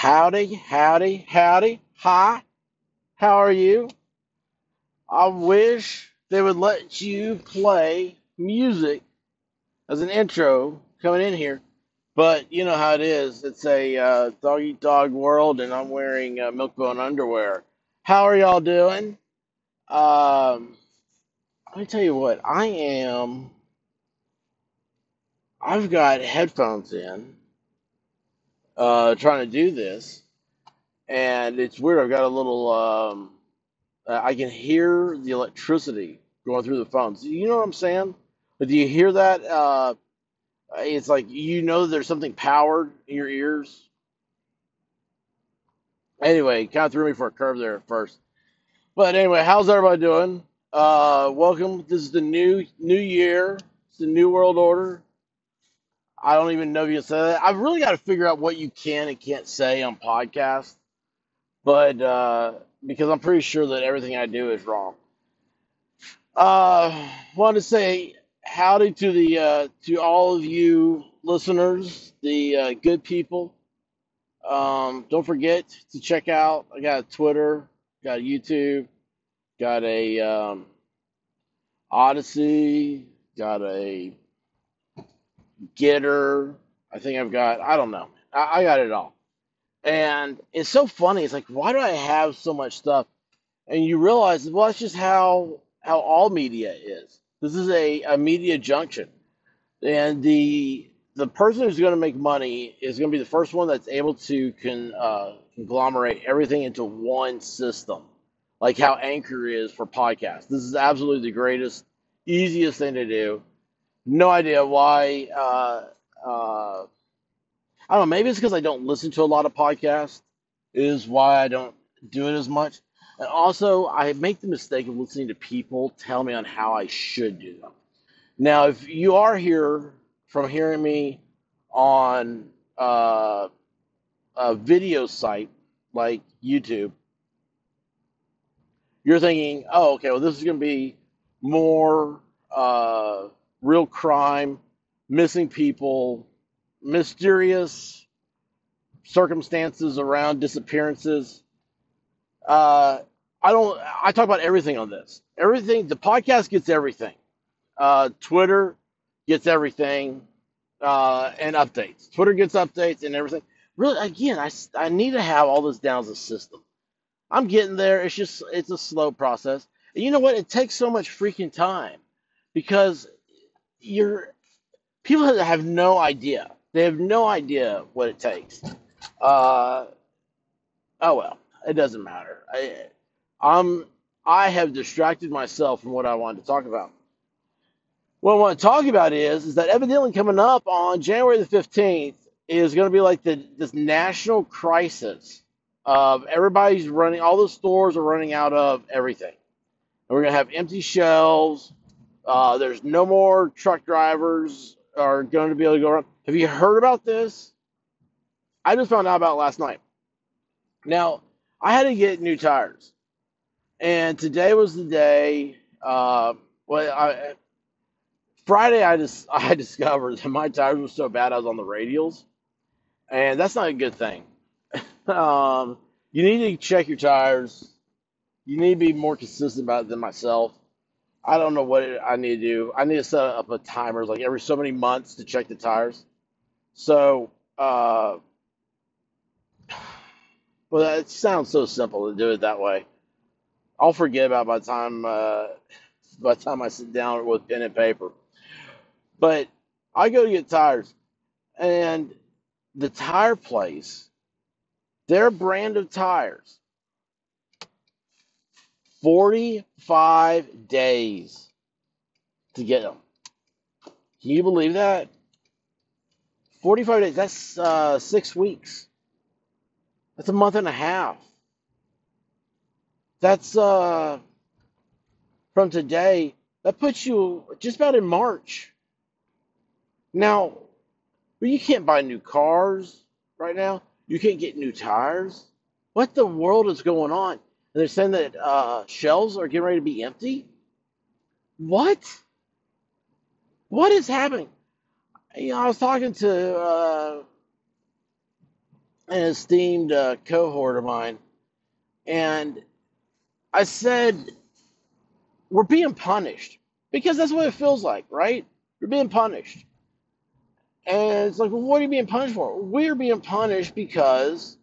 Howdy, howdy, howdy. Hi, how are you? I wish they would let you play music as an intro coming in here, but you know how it is. It's a uh, dog eat dog world, and I'm wearing uh, Milkbone underwear. How are y'all doing? Um, let me tell you what, I am. I've got headphones in, uh, trying to do this, and it's weird. I've got a little. Um, Uh, I can hear the electricity going through the phones. You know what I'm saying? But do you hear that? Uh, it's like you know there's something powered in your ears. Anyway, kind of threw me for a curve there at first. But anyway, how's everybody doing? Uh, welcome. This is the new new year. It's the new world order. I don't even know if you say that. I've really got to figure out what you can and can't say on podcast, but uh, because I'm pretty sure that everything I do is wrong. Uh, wanted to say howdy to the uh, to all of you listeners, the uh, good people. Um, don't forget to check out. I got a Twitter, got a YouTube, got a um, Odysee, got a Gettr. I think I've got. I don't know. I, I got it all, and it's so funny. It's like, why do I have so much stuff? And you realize, well, that's just how how all media is. This is a, a media junction. and the the person who's going to make money is going to be the first one that's able to con, uh, conglomerate everything into one system, like how Anchor is for podcasts. This is absolutely the greatest, easiest thing to do. No idea why. Uh, uh, I don't know. Maybe it's because I don't listen to a lot of podcasts. Is why I don't do it as much. And also, I make the mistake of listening to people tell me on how I should do them. Now, if you are here from hearing me on uh, a video site like YouTube, you're thinking, oh, okay, well, this is going to be more uh, real crime, missing people, mysterious circumstances around disappearances. Uh, I don't, I talk about everything on this. Everything, the podcast gets everything. Uh, Twitter gets everything uh, and updates. Twitter gets updates and everything. Really, again, I, I need to have all this down as a system. I'm getting there. It's just it's a slow process. And you know what? It takes so much freaking time because you're people have no idea. They have no idea what it takes. Uh, oh well, it doesn't matter. I, I'm I have distracted myself from what I wanted to talk about. What I want to talk about is is that evidently coming up on January the 15th is going to be like the this national crisis of everybody's running all the stores are running out of everything. And we're going to have empty shelves. Uh, there's no more truck drivers are going to be able to go around. Have you heard about this? I just found out about last night. Now, I had to get new tires, and today was the day. Uh, well, I, Friday, I just I discovered that my tires were so bad I was on the radials, and that's not a good thing. Um, you need to check your tires. You need to be more consistent about it than myself. I don't know what I need to do. I need to set up a timer like every so many months to check the tires. So, uh, well, it sounds so simple to do it that way. I'll forget about by the time uh, by the time I sit down with pen and paper. But I go to get tires, and the tire place, their brand of tires, 45 days to get them. Can you believe that? 45 days, that's uh, six weeks. That's a month and a half. That's uh, from today. That puts you just about in March. Now, you can't buy new cars right now. You can't get new tires. What the world is going on? And they're saying that uh, shelves are getting ready to be empty. What? What is happening? You know, I was talking to uh, an esteemed uh, cohort of mine, and I said, We're being punished because that's what it feels like, right? We're being punished. And it's like, well, what are you being punished for? We're being punished because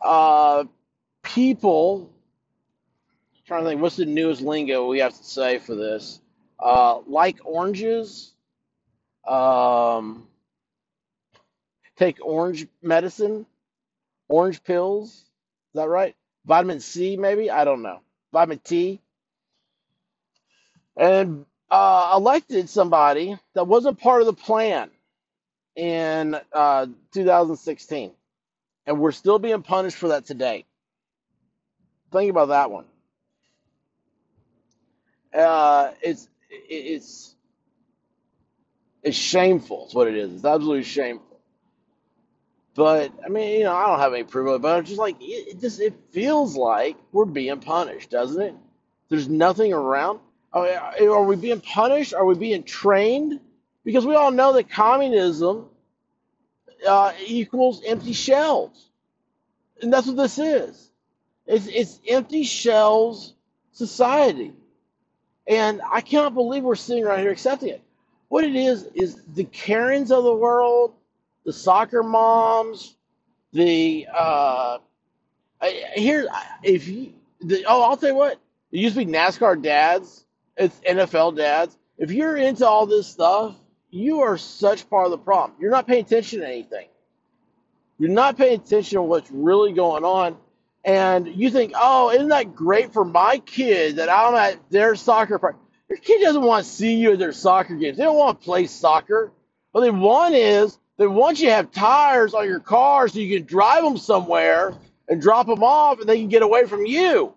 uh, people, trying to think, what's the newest lingo we have to say for this? Uh, like oranges, um, take orange medicine, orange pills. Is that right? Vitamin C, maybe? I don't know. Vitamin T. And uh, elected somebody that wasn't part of the plan in uh, 2016. And we're still being punished for that today. Think about that one. Uh, it's it's it's shameful. It's what it is. It's absolutely shameful. But I mean, you know, I don't have any proof of it. But it's just like it, it just it feels like we're being punished, doesn't it? There's nothing around. Are, are we being punished? Are we being trained? Because we all know that communism uh, equals empty shells, and that's what this is. It's it's empty shells society. And I cannot believe we're sitting right here accepting it. What it is is the Karens of the world, the soccer moms, the uh, here if you the oh I'll tell you what it used to be NASCAR dads, it's NFL dads. If you're into all this stuff, you are such part of the problem. You're not paying attention to anything. You're not paying attention to what's really going on. And you think, oh, isn't that great for my kid that I'm at their soccer party? Your kid doesn't want to see you at their soccer games. They don't want to play soccer. What they want is they want you to have tires on your car so you can drive them somewhere and drop them off and they can get away from you.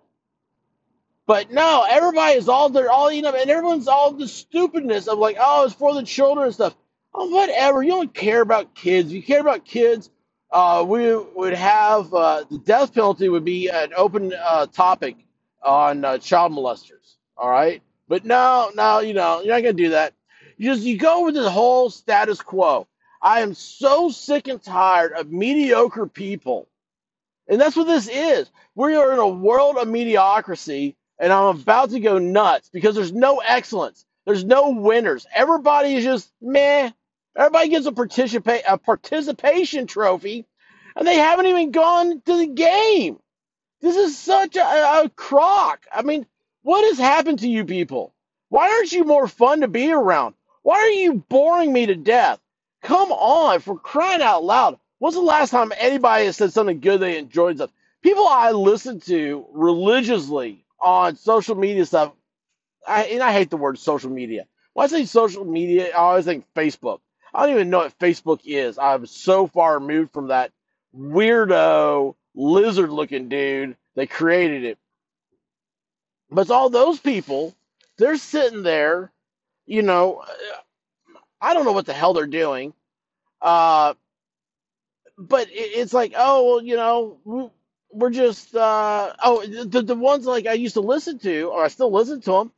But no, everybody is all they're all eating up, and everyone's all the stupidness of like, oh, it's for the children and stuff. Oh, whatever. You don't care about kids. You care about kids, uh, we would have uh, the death penalty would be an open uh, topic on uh, child molesters. All right, but no, no, you know, you're not gonna do that. You just you go with the whole status quo. I am so sick and tired of mediocre people and that's what this is. We are in a world of mediocrity, and I'm about to go nuts because there's no excellence. There's no winners. Everybody is just meh. Everybody gets a a participation trophy, and they haven't even gone to the game. This is such a, a crock. I mean, what has happened to you people? Why aren't you more fun to be around? Why are you boring me to death? Come on, for crying out loud. When's the last time anybody has said something good they enjoyed stuff? People I listen to religiously on social media stuff, I, and I hate the word social media. When I say social media, I always think Facebook. I don't even know what Facebook is. I'm so far removed from that weirdo lizard looking dude that created it. But all those people, they're sitting there, you know, I don't know what the hell they're doing. Uh, but it, it's like, oh, well, you know, we- we're just, uh, oh, the, the ones like I used to listen to, or I still listen to them.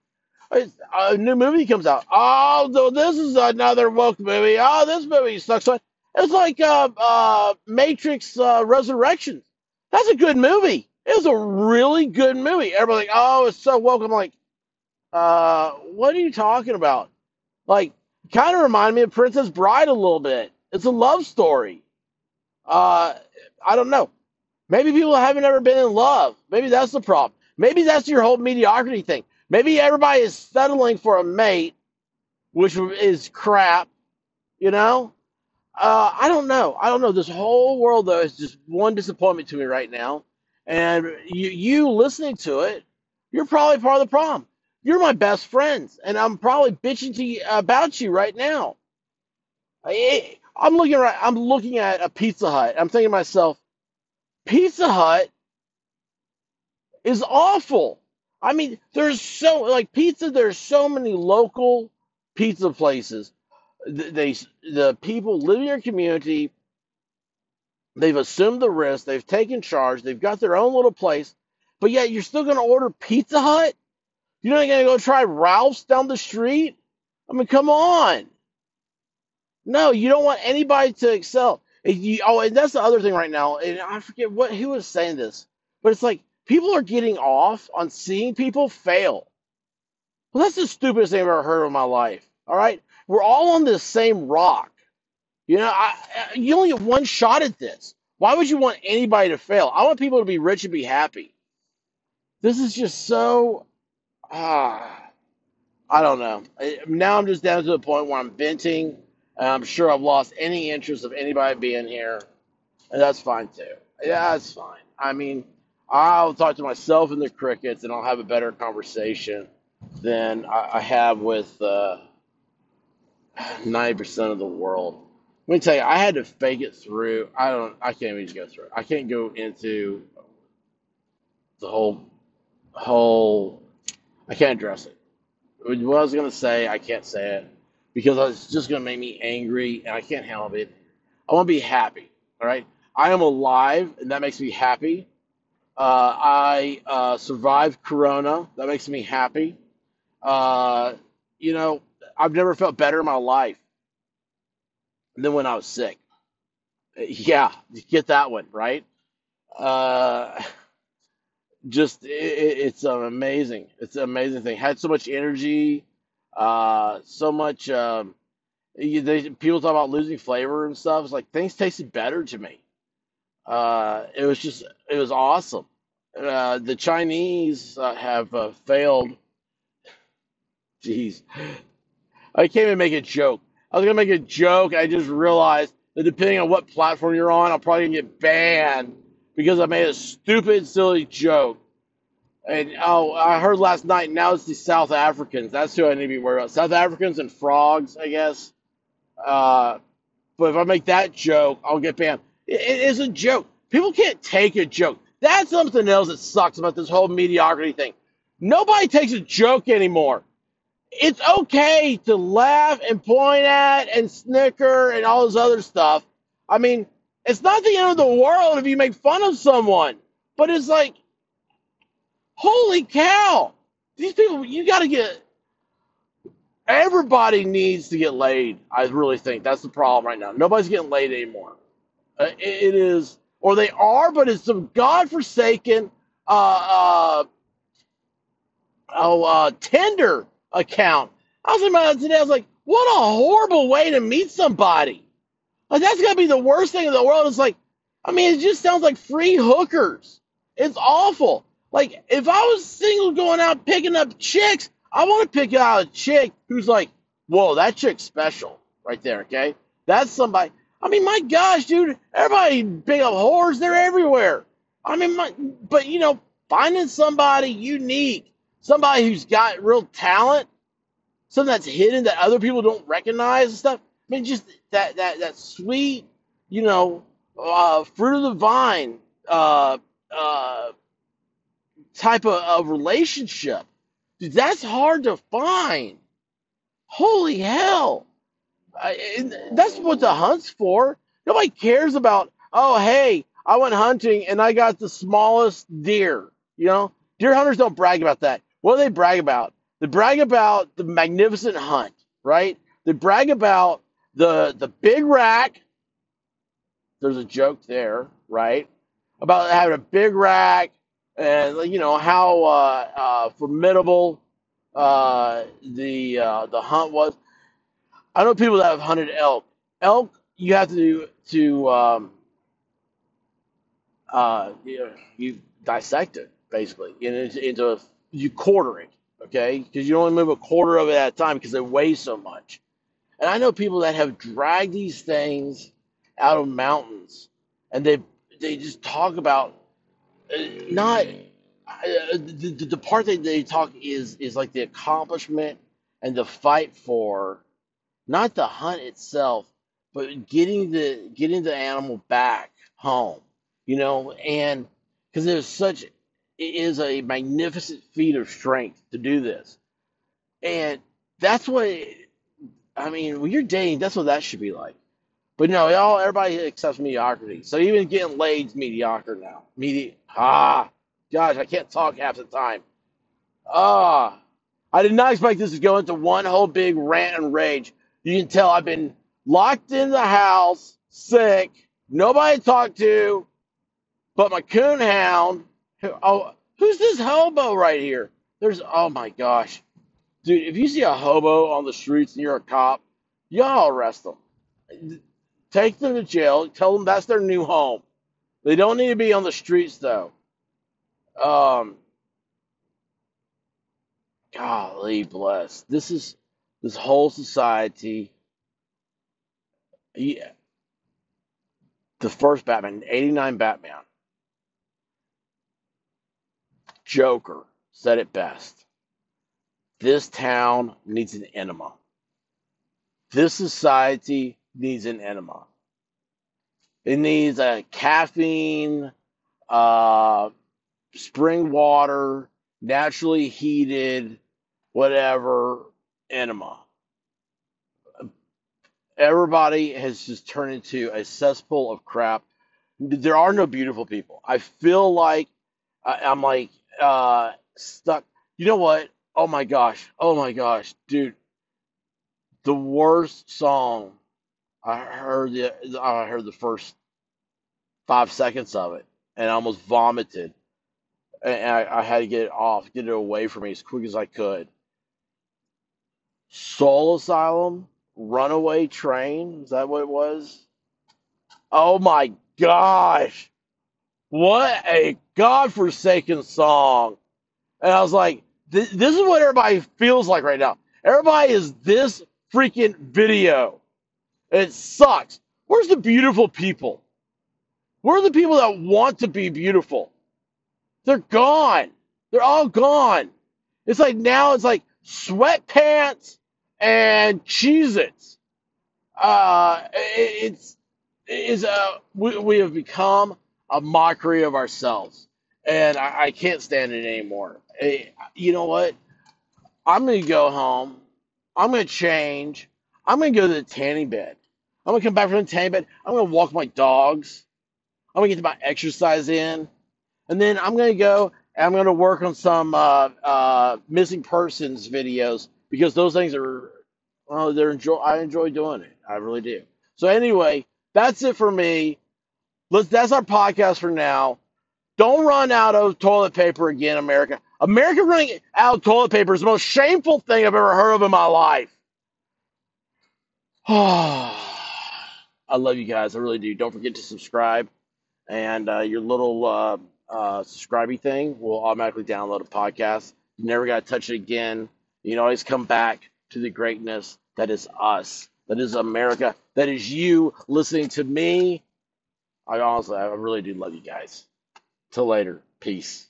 A new movie comes out. Oh, this is another woke movie. Oh, this movie sucks. It's like uh, uh, Matrix uh. That's a good movie. It was a really good movie. Everybody's like, oh, it's so woke. I'm like, uh, what are you talking about? Like, kind of remind me of Princess Bride a little bit. It's a love story. Uh, I don't know. Maybe people haven't ever been in love. Maybe that's the problem. Maybe that's your whole mediocrity thing. Maybe everybody is settling for a mate, which is crap, you know? Uh, I don't know. I don't know. This whole world, though, is just one disappointment to me right now. And you, you listening to it, you're probably part of the problem. You're my best friends, and I'm probably bitching to you about you right now. I, I'm looking right. I'm looking at a Pizza Hut. I'm thinking to myself, Pizza Hut is awful. I mean, there's so like pizza. There's so many local pizza places. They the people live in your community. They've assumed the risk. They've taken charge. They've got their own little place. But yet you're still going to order Pizza Hut. You're not going to go try Ralph's down the street. I mean, come on. No, you don't want anybody to excel. You- oh, and that's the other thing right now. And I forget what who was saying this, but it's like people are getting off on seeing people fail. Well, that's the stupidest thing I've ever heard in my life. All right, we're all on the same rock. You know, I, you only get one shot at this. Why would you want anybody to fail? I want people to be rich and be happy. This is just so ah. I don't know. Now I'm just down to the point where I'm venting. I'm sure I've lost any interest of anybody being here, and that's fine too. Yeah, that's fine. I mean, I'll talk to myself and the crickets, and I'll have a better conversation than I, I have with uh, 90% of the world. Let me tell you, I had to fake it through. I don't. I can't even go through. I can't go into the whole whole. I can't address it. What I was gonna say, I can't say it because it's just gonna make me angry, and I can't help it. I want to be happy. All right, I am alive, and that makes me happy. Uh, I uh, survived Corona. That makes me happy. Uh, you know, I've never felt better in my life than when I was sick. Yeah, get that one right. Uh, just it, it's amazing. It's an amazing thing. Had so much energy, uh, so much. Um, they, people talk about losing flavor and stuff. It's like things tasted better to me. Uh, it was just it was awesome. Uh, the Chinese uh, have uh, failed. Jeez, I can't even make a joke. I was gonna make a joke. I just realized that depending on what platform you're on, I'll probably get banned because I made a stupid, silly joke. And oh, I heard last night. Now it's the South Africans. That's who I need to be worried about. South Africans and frogs, I guess. Uh, but if I make that joke, I'll get banned. It, is a joke. People can't take a joke. That's something else that sucks about this whole mediocrity thing. Nobody takes a joke anymore. It's okay to laugh and point at and snicker and all this other stuff. I mean, it's not the end of the world if you make fun of someone. But it's like, holy cow. These people, you got to get Everybody needs to get laid. I really think that's the problem right now. Nobody's getting laid anymore. Uh, it, is, or they are, but it's some godforsaken, uh, uh, oh, uh, account. I was thinking about today. I was like, what a horrible way to meet somebody. Like that's gotta be the worst thing in the world. It's like, I mean, it just sounds like free hookers. It's awful. Like if I was single going out picking up chicks, I want to pick out a chick who's like, whoa, that chick's special right there. Okay, that's somebody. I mean, my gosh, dude, everybody big up whores. They're everywhere. I mean, my, but you know, finding somebody unique, somebody who's got real talent, something that's hidden that other people don't recognize and stuff. I mean, just that that that sweet, you know, uh, fruit of the vine uh, uh, type of, of relationship. Dude, that's hard to find. Holy hell! That's what the hunt's for. Nobody cares about. Oh, hey, I went hunting and I got the smallest deer. You know, deer hunters don't brag about that. What do they brag about? They brag about the magnificent hunt, right? They brag about the the big rack. There's a joke there, right? About having a big rack and you know how uh, uh, formidable uh, the uh, the hunt was. I know people that have hunted elk. Elk, you have to to um, uh, you, know, you dissect it basically into, into a, you quarter it, okay? Because you only move a quarter of it at a time because they weigh so much. And I know people that have dragged these things out of mountains, and they they just talk about uh, not uh, the the part that they talk is is like the accomplishment and the fight for not the hunt itself, but getting the getting the animal back home, you know, and because there's such it is a magnificent feat of strength to do this, and that's what I mean. When you're dating, that's what that should be like. But no, all everybody accepts mediocrity. So even getting laid's mediocre now. Medi ah, gosh, I can't talk half the time. Ah, I did not expect this to go into one whole big rant and rage. You can tell I've been locked in the house, sick, Nobody to talk to but my coon hound. Oh, who's this hobo right here? There's oh my gosh, dude! If you see a hobo on the streets and you're a cop, y'all arrest them. Take them to jail. Tell them that's their new home. They don't need to be on the streets though. Um, golly bless. This is this whole society. Yeah, the first Batman, '89 Batman, Joker said it best. This town needs an enema. This society needs an enema. It needs a caffeine, uh, spring water, naturally heated, whatever enema. Everybody has just turned into a cesspool of crap. There are no beautiful people. I feel like I, I'm like uh, stuck. You know what? Oh my gosh. Oh my gosh, dude. The worst song I heard the I heard the first five seconds of it and I almost vomited. And I, I had to get it off, get it away from me as quick as I could. Soul Asylum, Runaway Train, is that what it was? Oh my gosh. What a godforsaken song. And I was like, this, this is what everybody feels like right now. Everybody is this freaking video. It sucks. Where's the beautiful people? Where are the people that want to be beautiful? They're gone. They're all gone. It's like now it's like sweatpants and Cheez Its. Uh, it's is uh we, we have become a mockery of ourselves, and I, I can't stand it anymore. Eh, you know what? I'm gonna go home. I'm gonna change. I'm gonna go to the tanning bed. I'm gonna come back from the tanning bed. I'm gonna walk my dogs. I'm gonna get my exercise in, and then I'm gonna go and I'm gonna work on some uh, uh, missing persons videos because those things are, well, they're enjoy. I enjoy doing it. I really do. So anyway, that's it for me. Let's. That's our podcast for now. Don't run out of toilet paper again, America. America running out of toilet paper is the most shameful thing I've ever heard of in my life. I love you guys. I really do. Don't forget to subscribe, and uh, your little uh, uh, subscribing thing will automatically download a podcast. You never got to touch it again. You can always come back to the greatness that is us, that is America, that is you listening to me. I honestly, I really do love you guys. Till later. Peace.